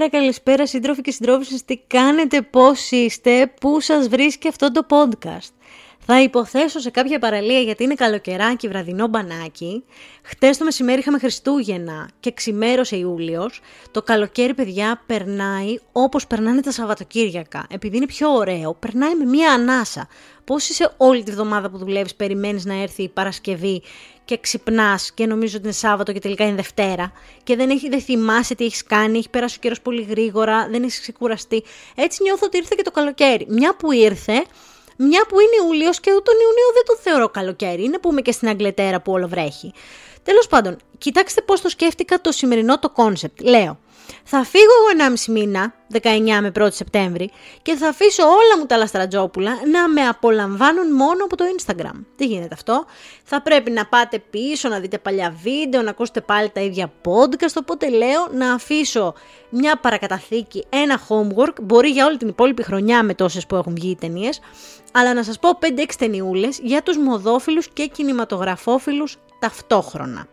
Καλημέρα, καλησπέρα σύντροφοι και συντρόφισσες, τι κάνετε, πώς είστε, πού σας βρίσκει αυτό το podcast; Θα υποθέσω σε κάποια παραλία γιατί είναι καλοκαιράκι, βραδινό μπανάκι. Χτες το μεσημέρι είχαμε Χριστούγεννα και ξημέρωσε Ιούλιος. Το καλοκαίρι, παιδιά, περνάει όπως περνάνε τα Σαββατοκύριακα. Επειδή είναι πιο ωραίο, περνάει με μία ανάσα. Πώς είσαι όλη τη βδομάδα που δουλεύεις, περιμένεις να έρθει η Παρασκευή και ξυπνάς και νομίζω ότι είναι Σάββατο και τελικά είναι Δευτέρα και δεν, έχει, δεν θυμάσαι τι έχεις κάνει, έχει περάσει ο καιρός πολύ γρήγορα, δεν έχει ξεκουραστεί. Έτσι νιώθω ότι ήρθε και το καλοκαίρι. Μια που ήρθε, μια που είναι Ιούλιος και τον Ιουνίο δεν το θεωρώ καλοκαίρι. Είναι που είμαι και στην Αγγλετέρα που όλο βρέχει. Τέλος πάντων, κοιτάξτε πώς το σκέφτηκα το σημερινό το concept. Λέω, θα φύγω εγώ 1,5 μήνα, 19 με 1 Σεπτέμβρη, και θα αφήσω όλα μου τα λαστρατζόπουλα να με απολαμβάνουν μόνο από το Instagram. Τι γίνεται αυτό; Θα πρέπει να πάτε πίσω, να δείτε παλιά βίντεο, να ακούσετε πάλι τα ίδια podcast, οπότε λέω να αφήσω μια παρακαταθήκη, ένα homework, μπορεί για όλη την υπόλοιπη χρονιά με τόσες που έχουν βγει οι ταινίες, αλλά να σας πω 5-6 ταινιούλες για τους μοδόφιλους και κινηματογραφόφιλους ταυτόχρονα.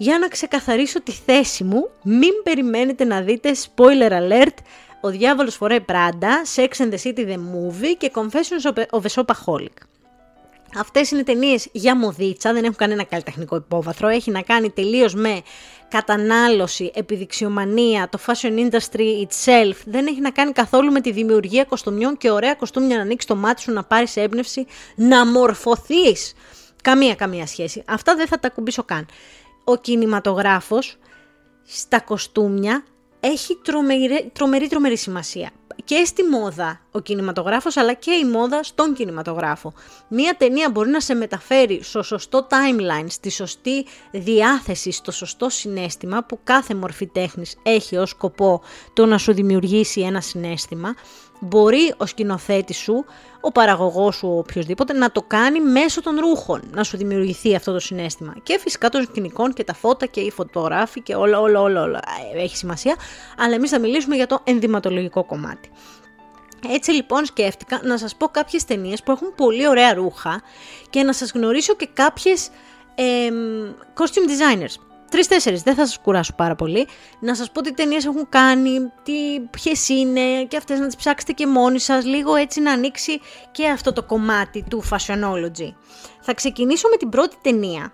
Για να ξεκαθαρίσω τη θέση μου, μην περιμένετε να δείτε spoiler alert, ο διάβολος φοράει πράντα, Sex and the City the Movie και Confessions of a Shopaholic. Αυτές είναι ταινίες για μοδίτσα, δεν έχουν κανένα καλλιτεχνικό υπόβαθρο, έχει να κάνει τελείως με κατανάλωση, επιδειξιομανία, το fashion industry itself, δεν έχει να κάνει καθόλου με τη δημιουργία κοστομιών και ωραία κοστούμια να ανοίξει το μάτι σου, να πάρεις έμπνευση, να μορφωθείς. Καμία, καμία σχέση. Αυτά δεν θα τα κουμπίσω καν ο κινηματογράφος στα κοστούμια έχει τρομερή, τρομερή, τρομερή σημασία. Και στη μόδα ο κινηματογράφος αλλά και η μόδα στον κινηματογράφο. Μία ταινία μπορεί να σε μεταφέρει στο σωστό timeline, στη σωστή διάθεση, στο σωστό συνέστημα που κάθε μορφή τέχνης έχει ως σκοπό το να σου δημιουργήσει ένα συνέστημα μπορεί ο σκηνοθέτης σου, ο παραγωγός σου, ο οποιοδήποτε, να το κάνει μέσω των ρούχων, να σου δημιουργηθεί αυτό το συνέστημα. Και φυσικά των σκηνικών και τα φώτα και οι φωτογράφοι και όλα, όλα, όλα, όλα ε, έχει σημασία, αλλά εμείς θα μιλήσουμε για το ενδυματολογικό κομμάτι. Έτσι λοιπόν σκέφτηκα να σας πω κάποιες ταινίες που έχουν πολύ ωραία ρούχα και να σας γνωρίσω και κάποιες ε, costume designers Τρει-τέσσερι, δεν θα σας κουράσω πάρα πολύ. Να σας πω τι ταινίες έχουν κάνει, ποιες είναι και αυτές να τις ψάξετε και μόνοι σας, λίγο έτσι να ανοίξει και αυτό το κομμάτι του fashionology. Θα ξεκινήσω με την πρώτη ταινία,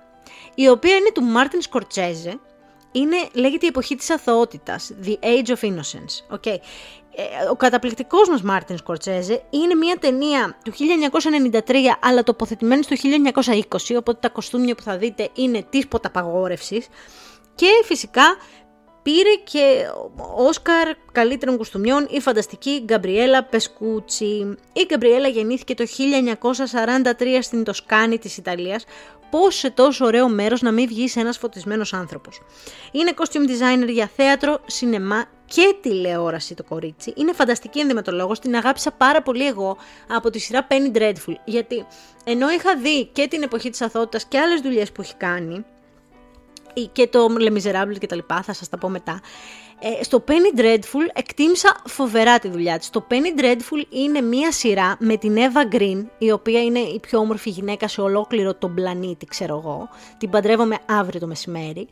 η οποία είναι του Μάρτιν Σκορτσέζε. Είναι, λέγεται η εποχή της αθωότητας, The Age of Innocence. Okay. Ε, ο καταπληκτικός μας Μάρτιν Σκορτσέζε είναι μια ταινία του 1993 αλλά τοποθετημένη στο 1920 οπότε τα κοστούμια που θα δείτε είναι της ποτοαπαγόρευσης και φυσικά πήρε και Όσκαρ καλύτερων κοστούμιων η φανταστική Γκαμπριέλα Πεσκούτσι. Η Γκαμπριέλα γεννήθηκε το 1943 στην Τοσκάνη της Ιταλίας πώς σε τόσο ωραίο μέρος να μην βγεις ένας φωτισμένος άνθρωπος. Είναι costume designer για θέατρο, σινεμά και τηλεόραση το κορίτσι. Είναι φανταστική ενδυματολόγος, την αγάπησα πάρα πολύ εγώ από τη σειρά Penny Dreadful, γιατί ενώ είχα δει και την εποχή της αθότητας και άλλες δουλειές που έχει κάνει, και το Le Miserable και τα λοιπά, θα σας τα πω μετά, ε, στο Penny Dreadful εκτίμησα φοβερά τη δουλειά της. Το Penny Dreadful είναι μία σειρά με την Eva Green, η οποία είναι η πιο όμορφη γυναίκα σε ολόκληρο τον πλανήτη, ξέρω εγώ. Την παντρεύομαι αύριο το μεσημέρι.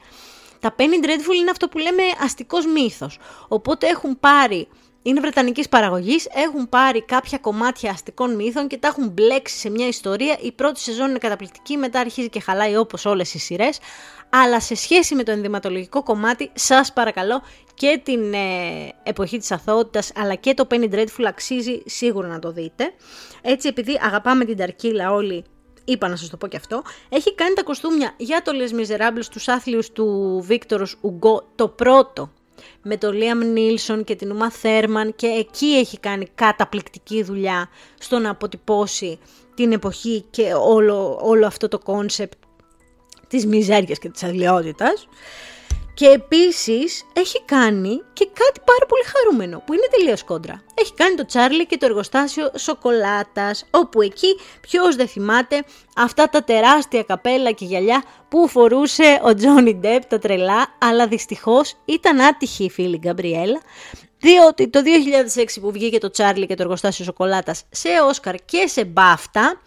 Τα Penny Dreadful είναι αυτό που λέμε αστικός μύθος. Οπότε έχουν πάρει είναι βρετανικής παραγωγής, έχουν πάρει κάποια κομμάτια αστικών μύθων και τα έχουν μπλέξει σε μια ιστορία. Η πρώτη σεζόν είναι καταπληκτική, μετά αρχίζει και χαλάει όπως όλες οι σειρές. Αλλά σε σχέση με το ενδυματολογικό κομμάτι, σας παρακαλώ και την ε, εποχή της αθωότητας αλλά και το Penny Dreadful αξίζει σίγουρα να το δείτε. Έτσι, επειδή αγαπάμε την νταρκίλα όλοι είπα να σας το πω και αυτό, έχει κάνει τα κοστούμια για το Les Miserables τους άθλιους του Βίκτορος Ουγκό το πρώτο με τον Λίαμ Νίσον και την Ούμα Θέρμαν και εκεί έχει κάνει καταπληκτική δουλειά στο να αποτυπώσει την εποχή και όλο, όλο αυτό το κόνσεπτ της μιζέριας και της αθλιότητας. Και επίσης έχει κάνει και κάτι πάρα πολύ χαρούμενο που είναι τελείως κόντρα. Έχει κάνει το Τσάρλι και το εργοστάσιο σοκολάτας όπου εκεί ποιος δεν θυμάται αυτά τα τεράστια καπέλα και γυαλιά που φορούσε ο Τζόνι Ντεπ τα τρελά αλλά δυστυχώς ήταν άτυχη η φίλη Γκαμπριέλα διότι το 2006 που βγήκε το Τσάρλι και το εργοστάσιο σοκολάτας σε Όσκαρ και σε Μπάφτα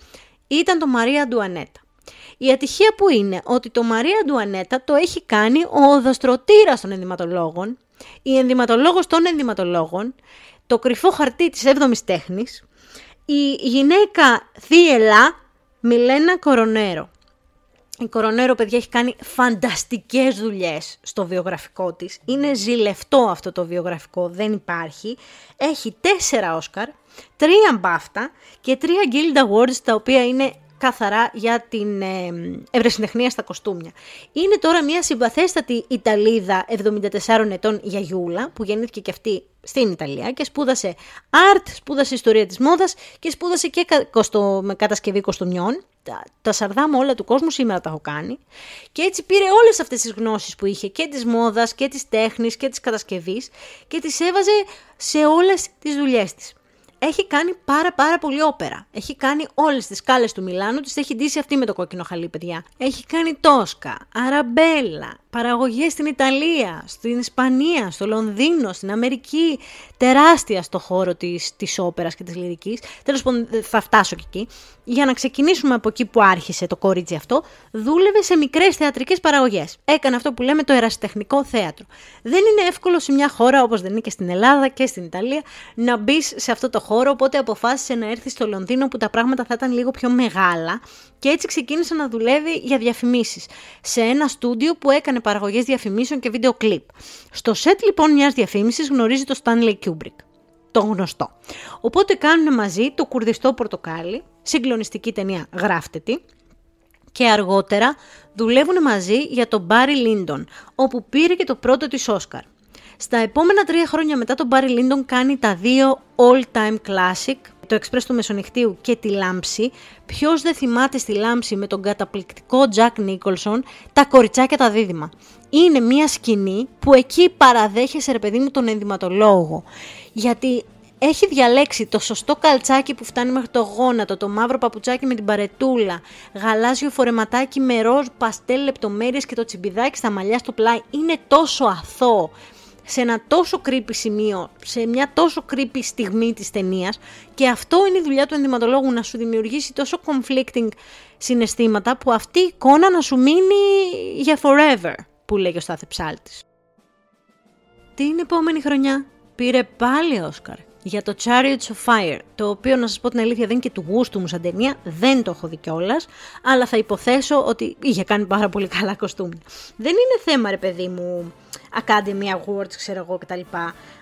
ήταν το Μαρία Ντουανέτα. Η ατυχία που είναι ότι το Μαρία Ντουανέτα το έχει κάνει ο οδοστρωτήρας των ενδυματολόγων η ενδυματολόγος των ενδυματολόγων, το κρυφό χαρτί της 7ης τέχνης, η γυναίκα θύελα Μιλένα Κορονέρο. Η Κορονέρο, παιδιά, έχει κάνει φανταστικές δουλειές στο βιογραφικό της. Είναι ζηλευτό αυτό το βιογραφικό, δεν υπάρχει. Έχει τέσσερα Όσκαρ, τρία μπάφτα και τρία Guild Awards, τα οποία είναι καθαρά για την ε, ευρεσιτεχνία στα κοστούμια. Είναι τώρα μια συμπαθέστατη Ιταλίδα 74 ετών γιαγιούλα που γεννήθηκε και αυτή στην Ιταλία και σπούδασε art, σπούδασε ιστορία της μόδας και σπούδασε και κοστο, με κατασκευή κοστομιών. Τα, τα σαρδάμα όλα του κόσμου σήμερα τα έχω κάνει. Και έτσι πήρε όλες αυτές τις γνώσεις που είχε και της μόδας και της τέχνης και της κατασκευής και τις έβαζε σε όλες τις δουλειές της έχει κάνει πάρα πάρα πολύ όπερα. Έχει κάνει όλες τις σκάλες του Μιλάνου, τις έχει ντύσει αυτή με το κόκκινο χαλί, παιδιά. Έχει κάνει Τόσκα, Αραμπέλα, παραγωγές στην Ιταλία, στην Ισπανία, στο Λονδίνο, στην Αμερική, τεράστια στο χώρο της, της όπερας και της λυρικής. Τέλος πάντων θα φτάσω και εκεί. Για να ξεκινήσουμε από εκεί που άρχισε το κορίτσι αυτό, δούλευε σε μικρές θεατρικές παραγωγές. Έκανε αυτό που λέμε το ερασιτεχνικό θέατρο. Δεν είναι εύκολο σε μια χώρα όπως δεν είναι και στην Ελλάδα και στην Ιταλία να μπεις σε αυτό το χώρο, οπότε αποφάσισε να έρθει στο Λονδίνο που τα πράγματα θα ήταν λίγο πιο μεγάλα και έτσι ξεκίνησε να δουλεύει για διαφημίσεις σε ένα στούντιο που έκανε παραγωγές διαφημίσεων και βίντεο κλιπ. Στο σετ λοιπόν μιας διαφήμισης γνωρίζει το Stanley Kubrick, το γνωστό. Οπότε κάνουν μαζί το κουρδιστό πορτοκάλι, συγκλονιστική ταινία γράφτετη, και αργότερα δουλεύουν μαζί για τον Barry Lyndon, όπου πήρε και το πρώτο της Όσκαρ. Στα επόμενα τρία χρόνια μετά τον Barry Lyndon κάνει τα δύο all-time classic, το Express του Μεσονυχτίου και τη Λάμψη. Ποιος δεν θυμάται στη Λάμψη με τον καταπληκτικό Τζακ Νίκολσον, τα κοριτσάκια τα δίδυμα. Είναι μια σκηνή που εκεί παραδέχεσαι ρε παιδί μου τον ενδυματολόγο. Γιατί έχει διαλέξει το σωστό καλτσάκι που φτάνει μέχρι το γόνατο, το μαύρο παπουτσάκι με την παρετούλα, γαλάζιο φορεματάκι με ροζ παστέλ λεπτομέρειες και το τσιμπιδάκι στα μαλλιά στο πλάι. Είναι τόσο αθώο σε ένα τόσο creepy σημείο, σε μια τόσο creepy στιγμή της ταινίας. και αυτό είναι η δουλειά του ενδυματολόγου να σου δημιουργήσει τόσο conflicting συναισθήματα που αυτή η εικόνα να σου μείνει για forever, που λέγει ο Στάθε Ψάλτης. Την επόμενη χρονιά πήρε πάλι Όσκαρ για το Chariots of Fire, το οποίο να σας πω την αλήθεια δεν είναι και του γούστου μου σαν ταινία, δεν το έχω δει κιόλας, αλλά θα υποθέσω ότι είχε κάνει πάρα πολύ καλά κοστούμια. Δεν είναι θέμα ρε παιδί μου Academy Awards, ξέρω εγώ κτλ.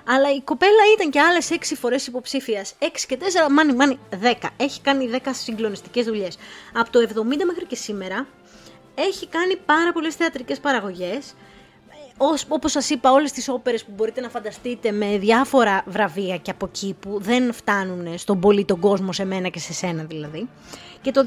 Αλλά η κοπέλα ήταν και άλλες 6 φορές υποψήφιας. 6 και 4, μάνι, μάνι, 10. Έχει κάνει 10 συγκλονιστικές δουλειές. Από το 70 μέχρι και σήμερα έχει κάνει πάρα πολλές θεατρικές παραγωγές. Όπως σας είπα όλες τις όπερες που μπορείτε να φανταστείτε με διάφορα βραβεία και από εκεί που δεν φτάνουν στον πολύ τον κόσμο σε μένα και σε σένα δηλαδή. Και το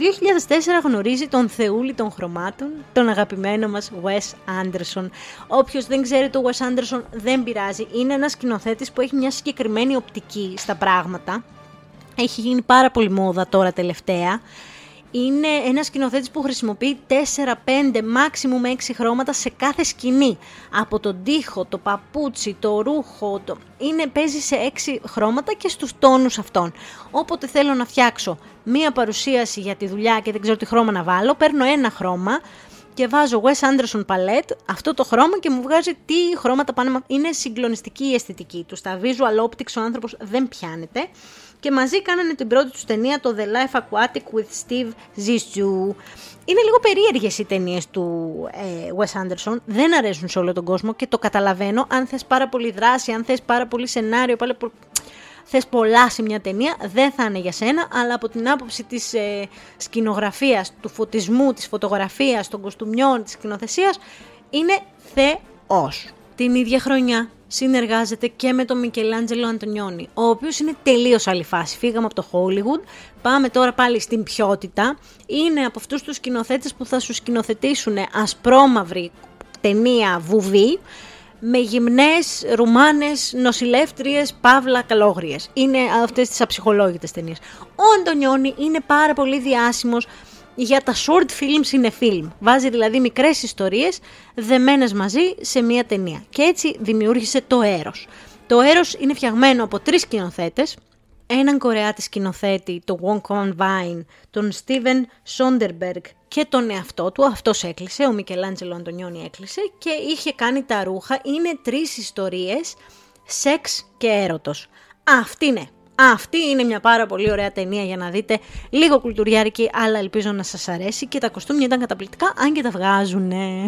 2004 γνωρίζει τον θεούλη των χρωμάτων, τον αγαπημένο μας Wes Anderson. Όποιος δεν ξέρει το Wes Anderson δεν πειράζει, είναι ένας σκηνοθέτης που έχει μια συγκεκριμένη οπτική στα πράγματα. Έχει γίνει πάρα πολύ μόδα τώρα τελευταία. Είναι ένας σκηνοθέτης που χρησιμοποιεί 4, 5, maximum 6 χρώματα σε κάθε σκηνή. Από τον τοίχο, το παπούτσι, το ρούχο, το... Είναι, παίζει σε 6 χρώματα και στους τόνους αυτών. Όποτε θέλω να φτιάξω μία παρουσίαση για τη δουλειά και δεν ξέρω τι χρώμα να βάλω, παίρνω ένα χρώμα και βάζω Wes Anderson Palette, αυτό το χρώμα και μου βγάζει τι χρώματα πάνε. Είναι συγκλονιστική η αισθητική τους. Στα visual optics ο άνθρωπος δεν πιάνεται. Και μαζί κάνανε την πρώτη τους ταινία το The Life Aquatic with Steve Zissou. Είναι λίγο περίεργες οι ταινίες του ε, Wes Anderson, δεν αρέσουν σε όλο τον κόσμο και το καταλαβαίνω. Αν θες πάρα πολύ δράση, αν θες πάρα πολύ σενάριο, πάρα θες πολλά σε μια ταινία, δεν θα είναι για σένα, αλλά από την άποψη της ε, σκηνογραφίας, του φωτισμού, της φωτογραφίας, των κοστούμιών, της σκηνοθεσίας, είναι θεός. Την ίδια χρονιά συνεργάζεται και με τον Μικελάντζελο Αντωνιόνι, ο οποίος είναι τελείως άλλη φάση. Φύγαμε από το Hollywood, πάμε τώρα πάλι στην ποιότητα. Είναι από αυτούς τους σκηνοθέτες που θα σου σκηνοθετήσουν ασπρόμαυρη ταινία βουβή, με γυμνές, ρουμάνες, νοσηλεύτριες, παύλα, καλόγριες. Είναι αυτές τις αψυχολόγητες ταινίες. Ο Αντωνιόνι είναι πάρα πολύ διάσημος για τα short films είναι film. Βάζει δηλαδή μικρές ιστορίες δεμένες μαζί σε μία ταινία. Και έτσι δημιούργησε το Έρος. Το Έρος είναι φτιαγμένο από τρεις σκηνοθέτες, έναν Κορεάτη σκηνοθέτη, τον Wong Kong Vine, τον Steven Sonderberg και τον εαυτό του, αυτός έκλεισε, ο Μικελάντζελο Αντωνιώνη έκλεισε και είχε κάνει τα ρούχα, είναι τρεις ιστορίες, σεξ και έρωτος. Αυτή είναι, αυτή είναι μια πάρα πολύ ωραία ταινία για να δείτε, λίγο κουλτουριάρικη, αλλά ελπίζω να σας αρέσει και τα κοστούμια ήταν καταπληκτικά, αν και τα βγάζουνε.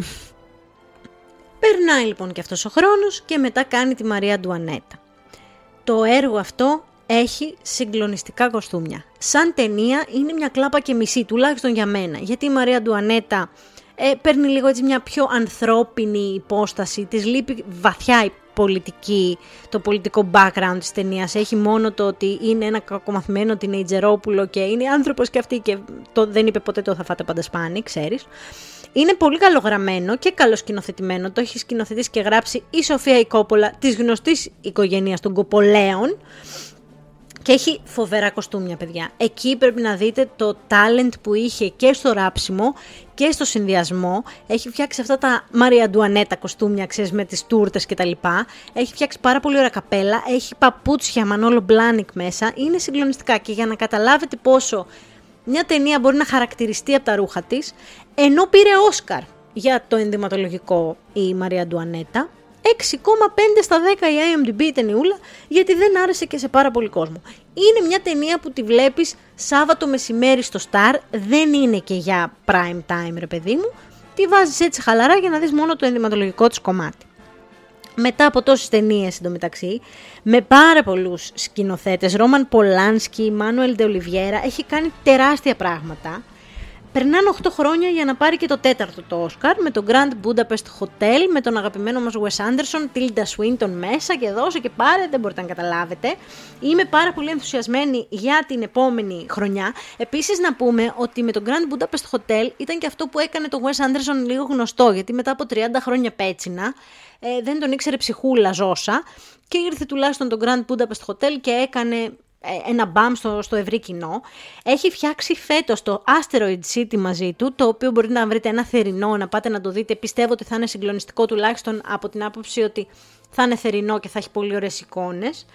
Περνάει λοιπόν και αυτός ο χρόνος και μετά κάνει τη Μαρία Ντουανέτα. Το έργο αυτό έχει συγκλονιστικά κοστούμια. Σαν ταινία είναι μια κλάπα και μισή, τουλάχιστον για μένα, γιατί η Μαρία Ντουανέτα ε, παίρνει λίγο έτσι μια πιο ανθρώπινη υπόσταση, της λείπει βαθιά η πολιτική, το πολιτικό background της ταινίας. Έχει μόνο το ότι είναι ένα κακομαθημένο τινεϊτζερόπουλο και είναι άνθρωπος και αυτή και το, δεν είπε ποτέ το θα φάτε πάντα σπάνι, ξέρεις. Είναι πολύ καλογραμμένο και καλοσκηνοθετημένο. Το έχει σκηνοθετήσει και γράψει η Σοφία η Κόπολα της γνωστής οικογένειας των Κοπολέων. Και έχει φοβερά κοστούμια, παιδιά. Εκεί πρέπει να δείτε το talent που είχε και στο ράψιμο και στο συνδυασμό. Έχει φτιάξει αυτά τα Μαρία Αντουανέτα κοστούμια, ξέρεις, με τις τούρτες και τα λοιπά. Έχει φτιάξει πάρα πολύ ωραία καπέλα. Έχει παπούτσια Μανόλο Μπλάνικ μέσα. Είναι συγκλονιστικά και για να καταλάβετε πόσο μια ταινία μπορεί να χαρακτηριστεί από τα ρούχα της, ενώ πήρε Όσκαρ για το ενδυματολογικό η Μαρία Ντουανέτα, 6,5 στα 10 η IMDb η ταινιούλα, γιατί δεν άρεσε και σε πάρα πολύ κόσμο. Είναι μια ταινία που τη βλέπεις Σάββατο μεσημέρι στο Star, δεν είναι και για prime time ρε παιδί μου, τη βάζεις έτσι χαλαρά για να δεις μόνο το ενδυματολογικό της κομμάτι. Μετά από τόσες ταινίες εντωμεταξύ, με πάρα πολλούς σκηνοθέτες, Ρόμαν Πολάνσκι, Μάνουελ Ντεολιβιέρα, έχει κάνει τεράστια πράγματα Περνάνε 8 χρόνια για να πάρει και το τέταρτο το Όσκαρ με το Grand Budapest Hotel, με τον αγαπημένο μας Wes Anderson, Tilda Swinton μέσα και δώσε και πάρε, δεν μπορείτε να καταλάβετε. Είμαι πάρα πολύ ενθουσιασμένη για την επόμενη χρονιά. Επίσης να πούμε ότι με το Grand Budapest Hotel ήταν και αυτό που έκανε το Wes Anderson λίγο γνωστό, γιατί μετά από 30 χρόνια πέτσινα ε, δεν τον ήξερε ψυχούλα Ζώσα και ήρθε τουλάχιστον το Grand Budapest Hotel και έκανε ε, ένα μπαμ στο, στο ευρύ κοινό. Έχει φτιάξει φέτος το Asteroid City μαζί του, το οποίο μπορείτε να βρείτε ένα θερινό, να πάτε να το δείτε. Πιστεύω ότι θα είναι συγκλονιστικό τουλάχιστον από την άποψη ότι θα είναι θερινό και θα έχει πολύ ωραίες εικόνες.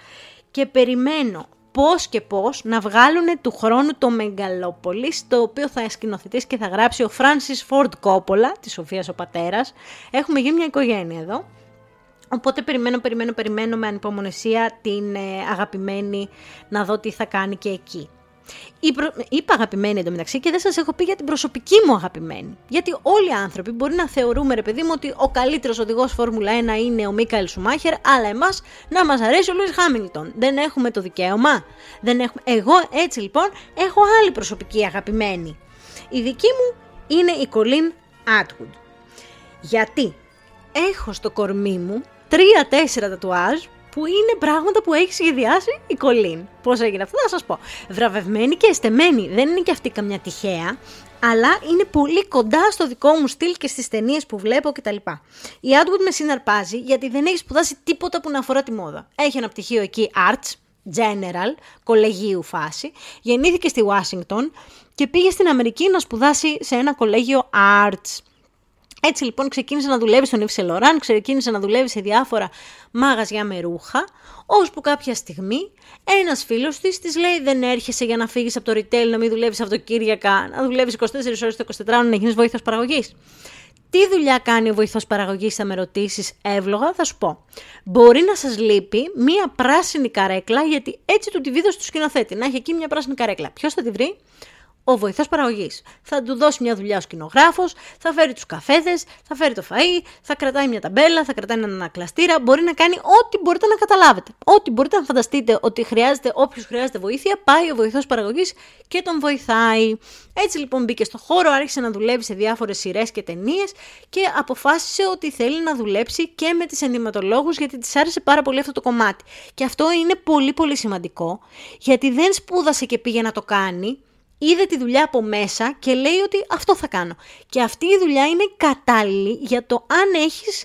Και περιμένω πώς και πώς να βγάλουν του χρόνου το Μεγαλόπολης, το οποίο θα σκηνοθετήσει και θα γράψει ο Francis Ford Coppola, της Σοφίας ο πατέρας. Έχουμε γίνει μια οικογένεια εδώ. Οπότε περιμένω, περιμένω, περιμένω με ανυπομονησία την ε, αγαπημένη να δω τι θα κάνει και εκεί. Είπα αγαπημένη εντωμεταξύ και δεν σας έχω πει για την προσωπική μου αγαπημένη. Γιατί όλοι οι άνθρωποι μπορεί να θεωρούμε ρε παιδί μου ότι ο καλύτερος οδηγός Φόρμουλα 1 είναι ο Μίκαελ Σουμάχερ, αλλά εμάς να μας αρέσει ο Λουίς Χάμιλτον. Δεν έχουμε το δικαίωμα. Δεν έχουμε... Εγώ έτσι λοιπόν έχω άλλη προσωπική αγαπημένη. Η δική μου είναι η Κολίν Άτγουντ. Γιατί έχω στο κορμί μου τρία-τέσσερα τατουάζ που είναι πράγματα που έχει σχεδιάσει η Κολίν. Πώς έγινε αυτό, θα σας πω. Βραβευμένη και εστεμένη. Δεν είναι και αυτή καμιά τυχαία, αλλά είναι πολύ κοντά στο δικό μου στυλ και στις ταινίες που βλέπω κτλ. Η Άντγουτ με συναρπάζει γιατί δεν έχει σπουδάσει τίποτα που να αφορά τη μόδα. Έχει ένα πτυχίο εκεί Arts, General, κολεγίου φάση. Γεννήθηκε στη Ουάσιγκτον και πήγε στην Αμερική να σπουδάσει σε ένα κολέγιο Arts. Έτσι λοιπόν ξεκίνησε να δουλεύει στον Yves Saint ξεκίνησε να δουλεύει σε διάφορα μάγαζιά με ρούχα, ώσπου κάποια στιγμή ένας φίλος της της λέει δεν έρχεσαι για να φύγεις από το retail, να μην δουλεύεις Αυτοκύριακα, να δουλεύεις 24 ώρες το 24 να γίνεις βοήθος παραγωγής. Τι δουλειά κάνει ο βοηθός παραγωγής, θα με ρωτήσεις εύλογα, θα σου πω. Μπορεί να σας λείπει μία πράσινη καρέκλα, γιατί έτσι του τη βίδωσε στο σκηνοθέτη. Να έχει εκεί μία πράσινη καρέκλα. Ποιος θα τη βρει, ο βοηθός παραγωγής. Θα του δώσει μια δουλειά ο σκηνογράφος, θα φέρει τους καφέδες, θα φέρει το φαΐ, θα κρατάει μια ταμπέλα, θα κρατάει έναν ανακλαστήρα. Μπορεί να κάνει ό,τι μπορείτε να καταλάβετε. Ό,τι μπορείτε να φανταστείτε ότι χρειάζεται, όποιος χρειάζεται βοήθεια, πάει ο βοηθός παραγωγής και τον βοηθάει. Έτσι λοιπόν μπήκε στο χώρο, άρχισε να δουλεύει σε διάφορες σειρές και ταινίες και αποφάσισε ότι θέλει να δουλέψει και με τις ενδυματολόγου γιατί της άρεσε πάρα πολύ αυτό το κομμάτι. Και αυτό είναι πολύ πολύ σημαντικό γιατί δεν σπούδασε και πήγε να το κάνει είδε τη δουλειά από μέσα και λέει ότι αυτό θα κάνω. Και αυτή η δουλειά είναι κατάλληλη για το αν έχεις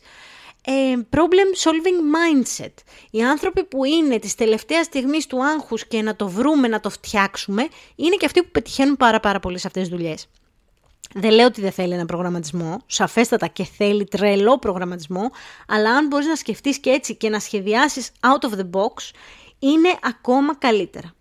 ε, problem solving mindset. Οι άνθρωποι που είναι της τελευταίας στιγμής του άγχους και να το βρούμε, να το φτιάξουμε, είναι και αυτοί που πετυχαίνουν πάρα πάρα πολύ σε αυτές τις δουλειές. Δεν λέω ότι δεν θέλει ένα προγραμματισμό, σαφέστατα και θέλει τρελό προγραμματισμό, αλλά αν μπορείς να σκεφτείς και έτσι και να σχεδιάσεις out of the box, είναι ακόμα καλύτερα.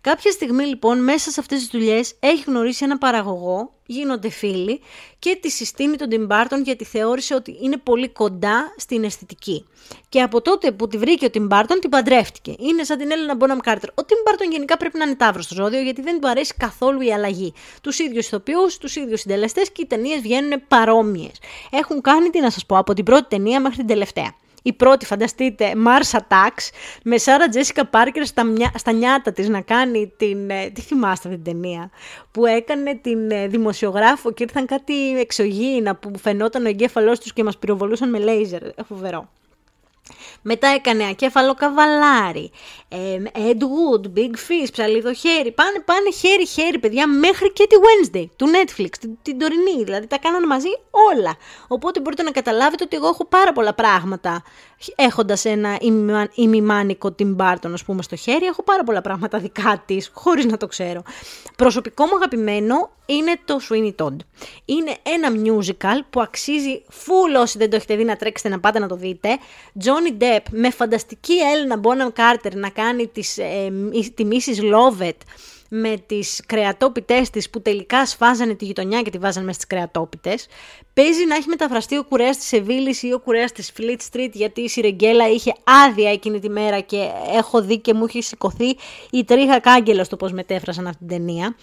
Κάποια στιγμή λοιπόν μέσα σε αυτές τις δουλειές έχει γνωρίσει ένα παραγωγό, γίνονται φίλοι και τη συστήνει τον Tim Burton γιατί θεώρησε ότι είναι πολύ κοντά στην αισθητική. Και από τότε που τη βρήκε ο Tim Burton την παντρεύτηκε. Είναι σαν την Έλληνα Bonham Carter. Ο Tim Burton γενικά πρέπει να είναι τάβρος στο ζώδιο γιατί δεν του αρέσει καθόλου η αλλαγή. Τους ίδιους ηθοποιούς, τους ίδιους συντελεστές και οι ταινίες βγαίνουν παρόμοιες. Έχουν κάνει, τι να σας πω, από την πρώτη ταινία μέχρι την τελευταία η πρώτη, φανταστείτε, Mars Attacks, με Σάρα Τζέσικα Πάρκερ στα, στα νιάτα της να κάνει την... Ε, τι θυμάστε αυτή την ταινία, που έκανε την ε, δημοσιογράφο και ήρθαν κάτι εξωγήινα που φαινόταν ο εγκέφαλός τους και μας πυροβολούσαν με λέιζερ. Ε, φοβερό. Μετά έκανε ακέφαλο καβαλάρι, Ed Wood, Big Fish, ψαλίδο χέρι. Πάνε, πάνε χέρι-χέρι, παιδιά, μέχρι και τη Wednesday του Netflix, την, την τωρινή. Δηλαδή τα κάνανε μαζί όλα. Οπότε μπορείτε να καταλάβετε ότι εγώ έχω πάρα πολλά πράγματα. Έχοντας ένα ημιμάνικο Tim Burton, ας πούμε, στο χέρι, έχω πάρα πολλά πράγματα δικά της, χωρίς να το ξέρω. Προσωπικό μου αγαπημένο είναι το Sweeney Todd. Είναι ένα musical που αξίζει full όσοι δεν το έχετε δει να τρέξετε να πάτε να το δείτε. Johnny Depp με φανταστική Έλληνα Bonham Carter να κάνει τις, ε, τη Mrs. Lovett με τις κρεατόπιτές της που τελικά σφάζανε τη γειτονιά και τη βάζανε μέσα στις κρεατόπιτες. Παίζει να έχει μεταφραστεί ο κουρέας της Σεβίλης ή ο κουρέας της Fleet Street γιατί η Σιρεγγέλα είχε άδεια εκείνη τη μέρα και έχω δει και μου έχει σηκωθεί η τρίχα κάγκελο στο πώς μετέφρασαν αυτή την ταινία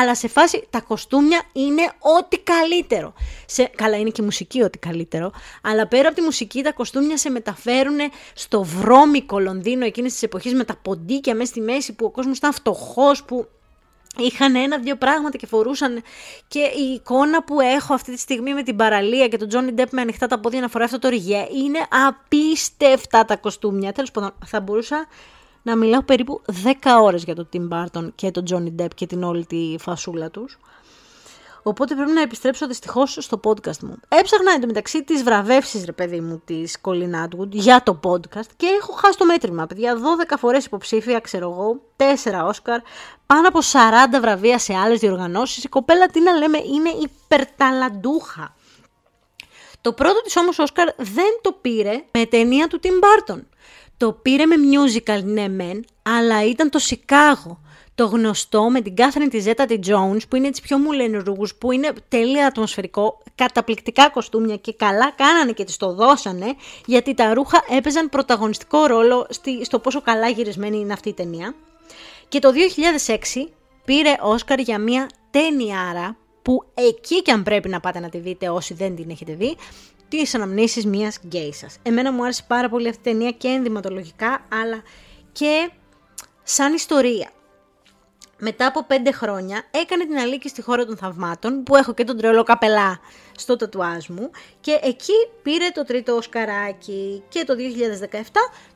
αλλά σε φάση τα κοστούμια είναι ό,τι καλύτερο. Σε, καλά, είναι και η μουσική ό,τι καλύτερο, αλλά πέρα από τη μουσική τα κοστούμια σε μεταφέρουν στο βρώμικο Λονδίνο εκείνης της εποχής με τα ποντίκια μέσα στη μέση που ο κόσμος ήταν φτωχός, που είχαν ένα-δύο πράγματα και φορούσαν και η εικόνα που έχω αυτή τη στιγμή με την παραλία και τον Τζόνι Ντέπ με ανοιχτά τα πόδια να φοράει αυτό το ριγέ είναι απίστευτα τα κοστούμια. Τέλος πάντων, θα μπορούσα να μιλάω περίπου 10 ώρες για τον Tim Burton και τον Johnny Depp και την όλη τη φασούλα τους. Οπότε πρέπει να επιστρέψω δυστυχώς στο podcast μου. Έψαχνα εντωμεταξύ τις βραβεύσεις, ρε παιδί μου, της Colin Atwood για το podcast και έχω χάσει το μέτρημα. Παιδιά, 12 φορές υποψήφια, ξέρω εγώ, 4 Όσκαρ, πάνω από 40 βραβεία σε άλλες διοργανώσεις. Η κοπέλα, τι να λέμε, είναι υπερταλαντούχα. Το πρώτο της όμως Όσκαρ δεν το πήρε με ταινία του Tim Burton. Το πήρε με musical, ναι μεν, αλλά ήταν το Σικάγο. Το γνωστό με την Κάθριν τη Ζέτα τη Jones, που είναι τις πιο μουλενρούγους, που είναι τέλεια ατμοσφαιρικό, καταπληκτικά κοστούμια και καλά κάνανε και τις το δώσανε, γιατί τα ρούχα έπαιζαν πρωταγωνιστικό ρόλο στο πόσο καλά γυρισμένη είναι αυτή η ταινία. Και το 2006 πήρε Όσκαρ για μια ταινιάρα που εκεί και αν πρέπει να πάτε να τη δείτε όσοι δεν την έχετε δει, τις αναμνήσεις μιας γκέι σας. Εμένα μου άρεσε πάρα πολύ αυτή η ταινία και ενδυματολογικά, αλλά και σαν ιστορία μετά από πέντε χρόνια έκανε την αλήκη στη χώρα των θαυμάτων που έχω και τον τρελό καπελά στο τατουάζ μου και εκεί πήρε το τρίτο οσκαράκι και το 2017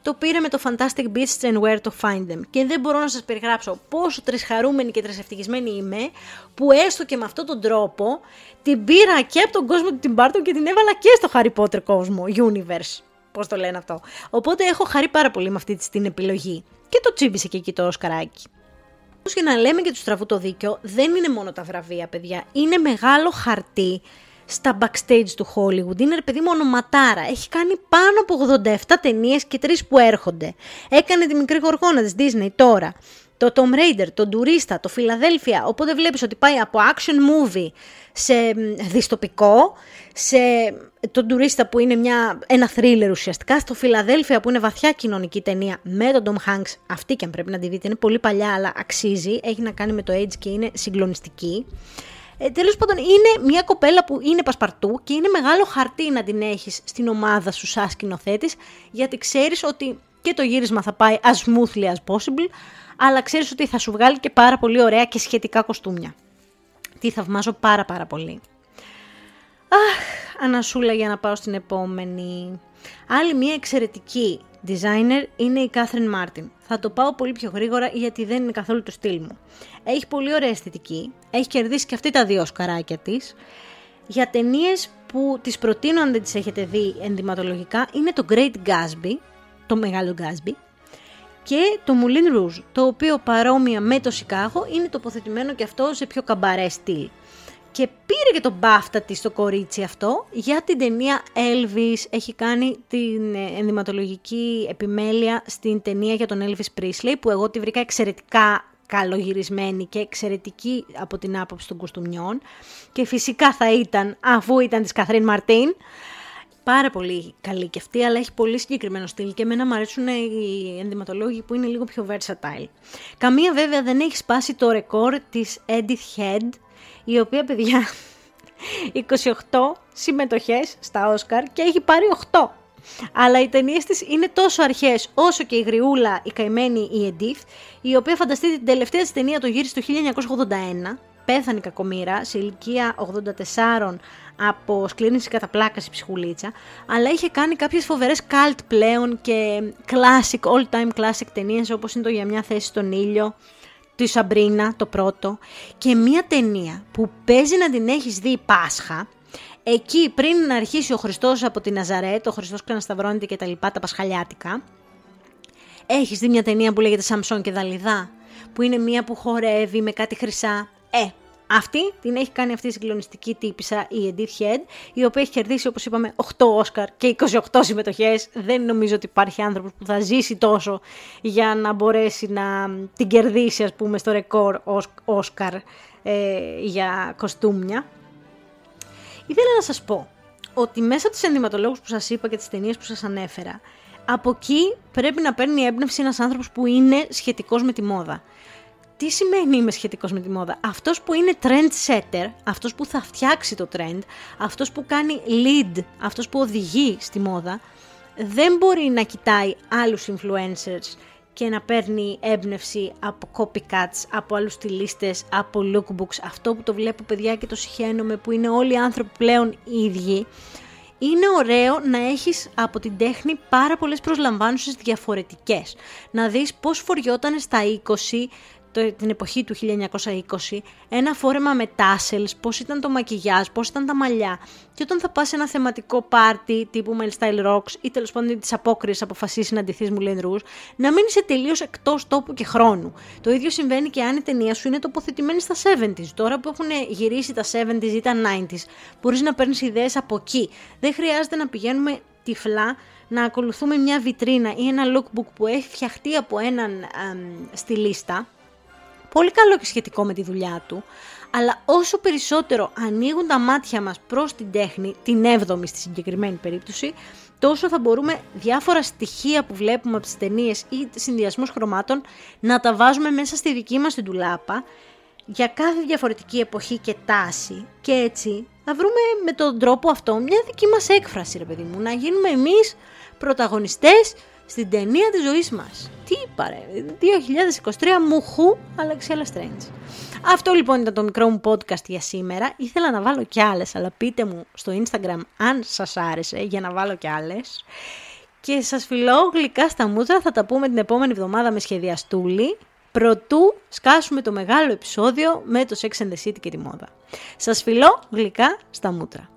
το πήρε με το Fantastic Beasts and Where to Find Them και δεν μπορώ να σας περιγράψω πόσο τρισχαρούμενη και τρισευτυχισμένη είμαι που έστω και με αυτόν τον τρόπο την πήρα και από τον κόσμο του την Barton και την έβαλα και στο Harry Potter κόσμο, universe, πώς το λένε αυτό. Οπότε έχω χαρεί πάρα πολύ με αυτή την επιλογή και το τσίμπησε και εκεί το οσκαράκι. Και να λέμε και του στραβού το δίκιο, δεν είναι μόνο τα βραβεία, παιδιά. Είναι μεγάλο χαρτί στα backstage του Hollywood. Είναι ρε παιδί μου ονοματάρα. Έχει κάνει πάνω από 87 ταινίες και τρεις που έρχονται. Έκανε τη μικρή γοργόνα της Disney τώρα. Το Tomb Raider, το Τουρίστα, το Φιλαδέλφια. Οπότε βλέπεις ότι πάει από action movie σε διστοπικό, σε τον Τουρίστα που είναι μια, ένα θρίλερ ουσιαστικά, στο Φιλαδέλφια που είναι βαθιά κοινωνική ταινία με τον Tom Hanks, αυτή και αν πρέπει να τη δείτε, είναι πολύ παλιά αλλά αξίζει, έχει να κάνει με το age και είναι συγκλονιστική. Ε, Τέλος πάντων, είναι μια κοπέλα που είναι πασπαρτού και είναι μεγάλο χαρτί να την έχεις στην ομάδα σου σαν σκηνοθέτης, γιατί ξέρεις ότι και το γύρισμα θα πάει as smoothly as possible, αλλά ξέρεις ότι θα σου βγάλει και πάρα πολύ ωραία και σχετικά κοστούμια. Τι θαυμάζω πάρα πάρα πολύ. Αχ, ανασούλα για να πάω στην επόμενη. Άλλη μια εξαιρετική designer είναι η Κάθριν Μάρτιν. Θα το πάω πολύ πιο γρήγορα γιατί δεν είναι καθόλου το στυλ μου. Έχει πολύ ωραία αισθητική, έχει κερδίσει και αυτή τα δύο σκαράκια της. Για ταινίες που τις προτείνω αν δεν τις έχετε δει ενδυματολογικά είναι το Great Gatsby, το μεγάλο Gatsby, και το Moulin Rouge, το οποίο παρόμοια με το Σικάγο είναι τοποθετημένο και αυτό σε πιο καμπαρέ στυλ. Και πήρε και τον μπάφτα της το κορίτσι αυτό για την ταινία Elvis. Έχει κάνει την ε, ενδυματολογική επιμέλεια στην ταινία για τον Elvis Presley που εγώ τη βρήκα εξαιρετικά καλογυρισμένη και εξαιρετική από την άποψη των κουστούμιών και φυσικά θα ήταν αφού ήταν της Καθρίν Μαρτίν πάρα πολύ καλή και αυτή, αλλά έχει πολύ συγκεκριμένο στυλ και εμένα μου αρέσουν οι ενδυματολόγοι που είναι λίγο πιο versatile. Καμία βέβαια δεν έχει σπάσει το ρεκόρ της Edith Head, η οποία παιδιά 28 συμμετοχές στα Όσκαρ και έχει πάρει 8. Αλλά οι ταινίες της είναι τόσο αρχές όσο και η γριούλα, η καημένη η Edith, η οποία φανταστείτε την τελευταία της ταινία το γύρισε το 1981, πέθανε κακομήρα σε ηλικία 84 από σκλήρινση κατά πλάκα η ψυχουλίτσα, αλλά είχε κάνει κάποιες φοβερές cult πλέον και classic, all time classic ταινίες όπως είναι το «Για μια θέση στον ήλιο», τη Σαμπρίνα, το πρώτο, και μια ταινία που παίζει να την έχεις δει Πάσχα, εκεί πριν να αρχίσει ο Χριστός από τη Ναζαρέτ, ο Χριστός ξανασταυρώνεται και τα λοιπά, τα πασχαλιάτικα, έχεις δει μια ταινία που λέγεται Σαμσόν και Δαλιδά, που είναι μια που χορεύει με κάτι χρυσά. Ε, αυτή την έχει κάνει αυτή η συγκλονιστική τύπησα η Edith Head, η οποία έχει κερδίσει όπως είπαμε 8 Όσκαρ και 28 συμμετοχές. Δεν νομίζω ότι υπάρχει άνθρωπος που θα ζήσει τόσο για να μπορέσει να την κερδίσει ας πούμε στο ρεκόρ Όσκαρ ε, για κοστούμια. Ήθελα να σας πω ότι μέσα από τις ενδυματολόγους που σας είπα και τις ταινίες που σας ανέφερα, από εκεί πρέπει να παίρνει έμπνευση ένας άνθρωπος που είναι σχετικός με τη μόδα τι σημαίνει είμαι σχετικός με τη μόδα; Αυτός που είναι trend setter, αυτός που θα φτιάξει το trend, αυτός που κάνει lead, αυτός που οδηγεί στη μόδα, δεν μπορεί να κοιτάει άλλους influencers και να παίρνει έμπνευση από copycats, από άλλους στυλίστες, από lookbooks, αυτό που το βλέπω παιδιά και το συχαίνομαι που είναι όλοι οι άνθρωποι πλέον οι ίδιοι, είναι ωραίο να έχεις από την τέχνη πάρα πολλές προσλαμβάνουσες διαφορετικές. Να δεις πώς φοριόταν στα 20 την εποχή του 1920, ένα φόρεμα με τάσελς, πώς ήταν το μακιγιάζ, πώς ήταν τα μαλλιά. Και όταν θα πας σε ένα θεματικό πάρτι τύπου Mel Style Rocks ή τέλος πάντων τις απόκριες αποφασίσεις να αντιθείς μου λένε να μην είσαι τελείως εκτός τόπου και χρόνου. Το ίδιο συμβαίνει και αν η ταινία σου είναι τοποθετημένη στα 70s. Τώρα που έχουν γυρίσει τα 70s ή τα 90s, μπορείς να παίρνεις ιδέες από εκεί. Δεν χρειάζεται να πηγαίνουμε τυφλά να ακολουθούμε μια βιτρίνα ή ένα lookbook που έχει φτιαχτεί από έναν στυλίστα πολύ καλό και σχετικό με τη δουλειά του, αλλά όσο περισσότερο ανοίγουν τα μάτια μας προς την τέχνη, την έβδομη στη συγκεκριμένη περίπτωση, τόσο θα μπορούμε διάφορα στοιχεία που βλέπουμε από τις ταινίες ή συνδυασμούς χρωμάτων να τα βάζουμε μέσα στη δική μας την τουλάπα για κάθε διαφορετική εποχή και τάση και έτσι να βρούμε με τον τρόπο αυτό μια δική μας έκφραση ρε παιδί μου, να γίνουμε εμείς πρωταγωνιστές στην ταινία της ζωής μας. Τι είπα ρε, 2023 μουχού Αλεξιέλα Strange. Αυτό λοιπόν ήταν το μικρό μου podcast για σήμερα. Ήθελα να βάλω κι άλλες, αλλά πείτε μου στο Instagram αν σας άρεσε για να βάλω κι άλλες. Και σας φιλώ γλυκά στα μούτρα, θα τα πούμε την επόμενη εβδομάδα με σχεδιαστούλη. Προτού σκάσουμε το μεγάλο επεισόδιο με το Sex and the City και τη μόδα. Σας φιλώ γλυκά στα μούτρα.